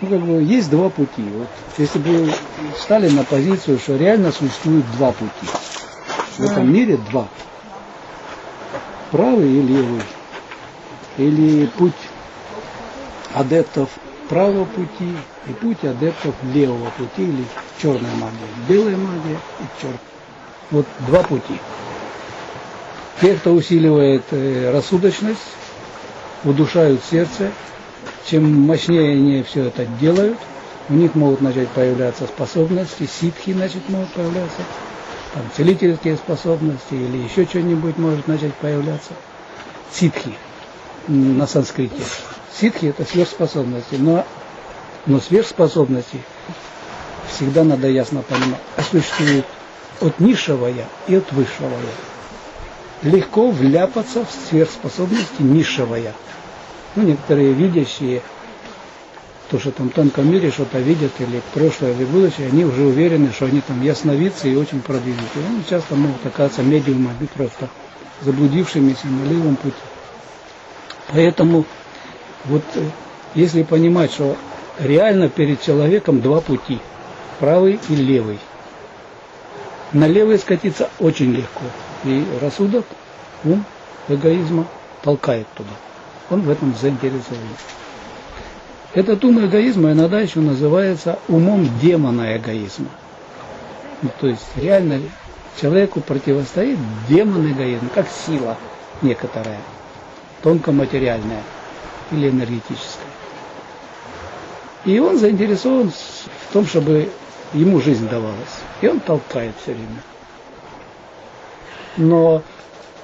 Ну, как бы есть два пути. Вот если бы встали на позицию, что реально существует два пути. В этом мире два. Правый и левый. Или путь адептов правого пути и путь адептов левого пути или черная магия. Белая магия и черная. Вот два пути. Те, кто усиливает э, рассудочность, удушают сердце, чем мощнее они все это делают, у них могут начать появляться способности, ситхи начать могут появляться, там, целительские способности или еще что-нибудь может начать появляться. Ситхи на санскрите. Ситхи это сверхспособности, но, но сверхспособности всегда надо ясно понимать, существуют от низшего я и от высшего я. Легко вляпаться в сверхспособности низшего я. Ну, некоторые видящие, то, что там в тонком мире что-то видят, или прошлое, или будущее, они уже уверены, что они там ясновидцы и очень продвинутые. Они часто могут оказаться медиумами, просто заблудившимися на левом пути. Поэтому вот э, если понимать, что реально перед человеком два пути, правый и левый. На левый скатиться очень легко. И рассудок, ум эгоизма толкает туда. Он в этом заинтересован. Этот ум эгоизма иногда еще называется умом демона эгоизма. Ну, то есть реально человеку противостоит демон эгоизма, как сила некоторая, тонкоматериальная или энергетическая. И он заинтересован в том, чтобы ему жизнь давалась. И он толкает все время. Но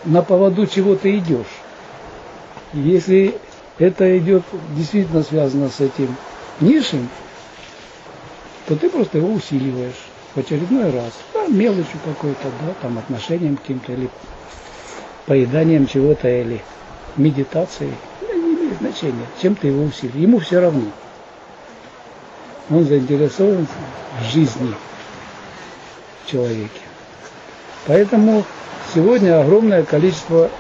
на поводу чего ты идешь? Если это идет действительно связано с этим низшим, то ты просто его усиливаешь в очередной раз. Да, мелочью какой-то, да, там отношением каким-то, или поеданием чего-то, или медитацией. Да, не имеет значения, чем ты его усиливаешь. Ему все равно. Он заинтересован в жизни человеке. Поэтому сегодня огромное количество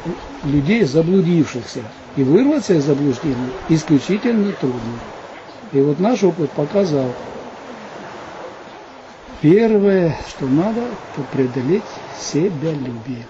людей заблудившихся. И вырваться из заблуждения исключительно трудно. И вот наш опыт показал, первое, что надо, это преодолеть себялюбие.